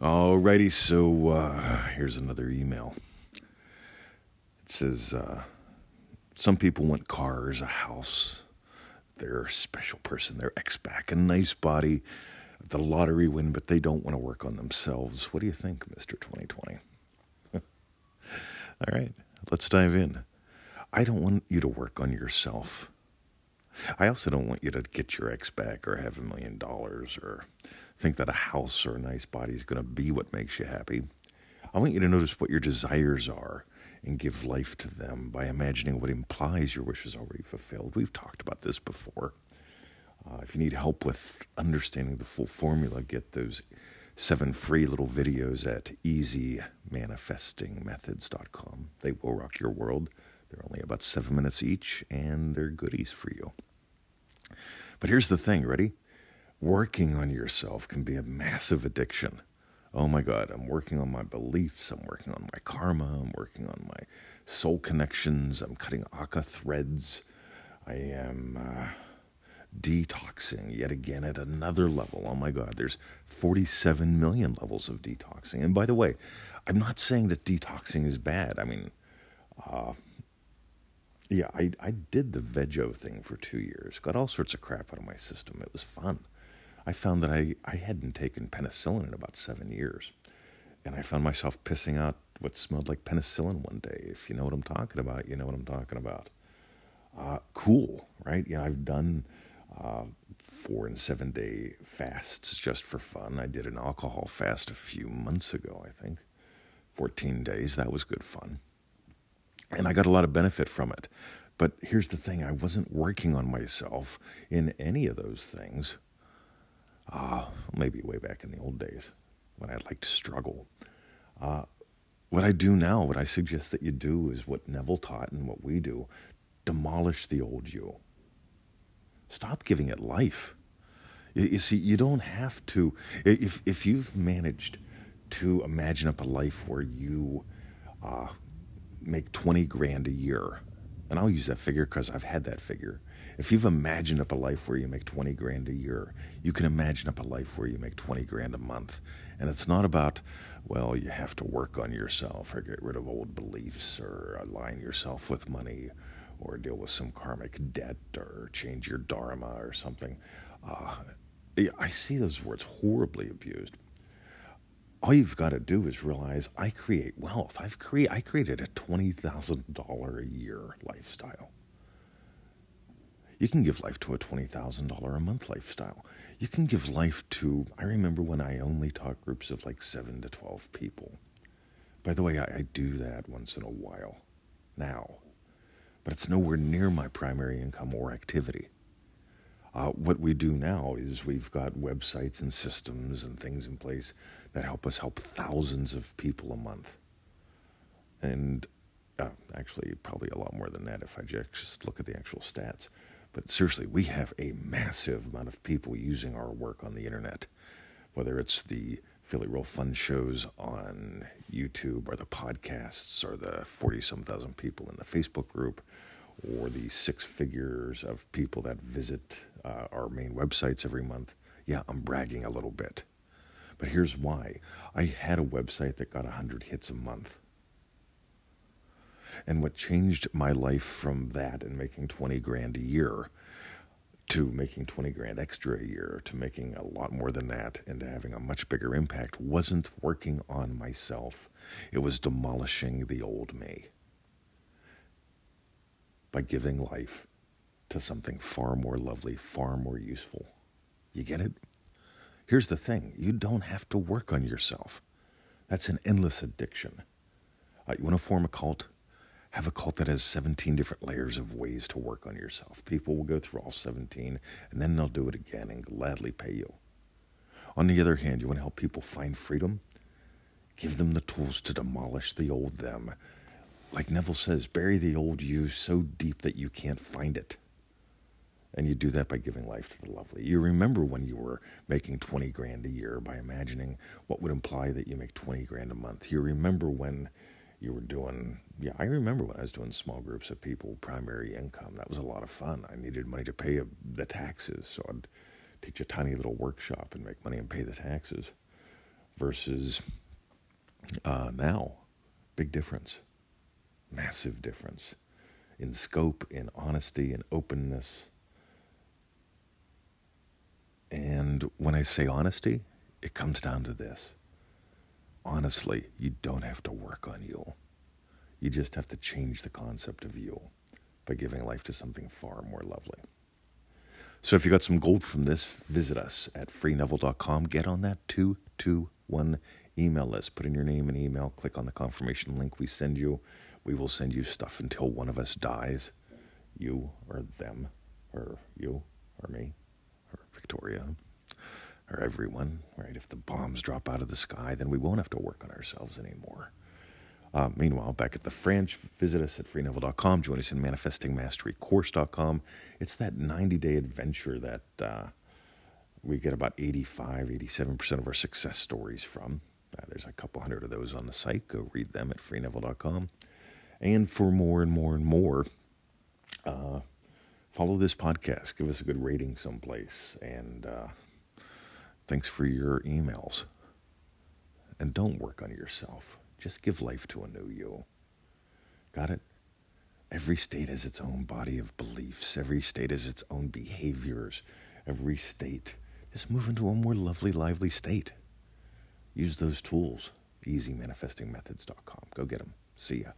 Alrighty, so uh, here's another email. It says uh, some people want cars, a house, they're special person, their ex back, a nice body, the lottery win, but they don't want to work on themselves. What do you think, Mr. 2020? All right, let's dive in. I don't want you to work on yourself. I also don't want you to get your ex back or have a million dollars or think that a house or a nice body is going to be what makes you happy. I want you to notice what your desires are and give life to them by imagining what implies your wish is already fulfilled. We've talked about this before. Uh, if you need help with understanding the full formula, get those seven free little videos at easymanifestingmethods.com. They will rock your world. They're only about seven minutes each, and they're goodies for you. But here's the thing ready? Working on yourself can be a massive addiction. Oh my God, I'm working on my beliefs, I'm working on my karma, I'm working on my soul connections, I'm cutting Aka threads, I am uh, detoxing yet again at another level. Oh my God, there's 47 million levels of detoxing. And by the way, I'm not saying that detoxing is bad. I mean, uh, yeah, I, I did the Veggie thing for two years, got all sorts of crap out of my system. It was fun. I found that I, I hadn't taken penicillin in about seven years. And I found myself pissing out what smelled like penicillin one day. If you know what I'm talking about, you know what I'm talking about. Uh, cool, right? Yeah, I've done uh, four and seven day fasts just for fun. I did an alcohol fast a few months ago, I think. 14 days. That was good fun. And I got a lot of benefit from it. But here's the thing I wasn't working on myself in any of those things uh, maybe way back in the old days when I liked to struggle. Uh, what I do now, what I suggest that you do, is what Neville taught and what we do demolish the old you. Stop giving it life. You, you see, you don't have to. If, if you've managed to imagine up a life where you uh, make 20 grand a year, and I'll use that figure because I've had that figure. If you've imagined up a life where you make 20 grand a year, you can imagine up a life where you make 20 grand a month. And it's not about, well, you have to work on yourself or get rid of old beliefs or align yourself with money or deal with some karmic debt or change your dharma or something. Uh, I see those words horribly abused. All you've got to do is realize I create wealth. I've cre- I created a $20,000 a year lifestyle. You can give life to a $20,000 a month lifestyle. You can give life to, I remember when I only taught groups of like 7 to 12 people. By the way, I, I do that once in a while now, but it's nowhere near my primary income or activity. Uh, what we do now is we've got websites and systems and things in place that help us help thousands of people a month. And uh, actually, probably a lot more than that if I just look at the actual stats. But seriously, we have a massive amount of people using our work on the internet, whether it's the Philly Roll Fun shows on YouTube or the podcasts or the 40 some thousand people in the Facebook group or the six figures of people that visit uh, our main websites every month. Yeah, I'm bragging a little bit. But here's why I had a website that got 100 hits a month. And what changed my life from that and making 20 grand a year to making 20 grand extra a year to making a lot more than that and to having a much bigger impact wasn't working on myself. It was demolishing the old me by giving life to something far more lovely, far more useful. You get it? Here's the thing you don't have to work on yourself. That's an endless addiction. Uh, you want to form a cult? have a cult that has 17 different layers of ways to work on yourself. People will go through all 17 and then they'll do it again and gladly pay you. On the other hand, you want to help people find freedom? Give them the tools to demolish the old them. Like Neville says, bury the old you so deep that you can't find it. And you do that by giving life to the lovely. You remember when you were making 20 grand a year by imagining what would imply that you make 20 grand a month. You remember when you were doing yeah i remember when i was doing small groups of people primary income that was a lot of fun i needed money to pay the taxes so i'd teach a tiny little workshop and make money and pay the taxes versus uh, now. Big difference. Massive difference in scope, in honesty, in openness. And when I say honesty, it comes down to this. Honestly, you don't have to work on you. You just have to change the concept of you by giving life to something far more lovely. So if you got some gold from this, visit us at freeneville.com. Get on that 221 email list. Put in your name and email. Click on the confirmation link we send you. We will send you stuff until one of us dies. You or them, or you or me, or Victoria, or everyone, right? If the bombs drop out of the sky, then we won't have to work on ourselves anymore. Uh, meanwhile, back at the French, visit us at freeneville.com. Join us in manifestingmasterycourse.com. It's that 90 day adventure that uh, we get about 85, 87% of our success stories from. Uh, there's a couple hundred of those on the site. Go read them at freeneville.com. And for more and more and more, uh, follow this podcast. Give us a good rating someplace. And uh, thanks for your emails. And don't work on yourself. Just give life to a new you. Got it? Every state has its own body of beliefs. Every state has its own behaviors. Every state. Just move into a more lovely, lively state. Use those tools. EasyManifestingMethods.com. Go get them. See ya.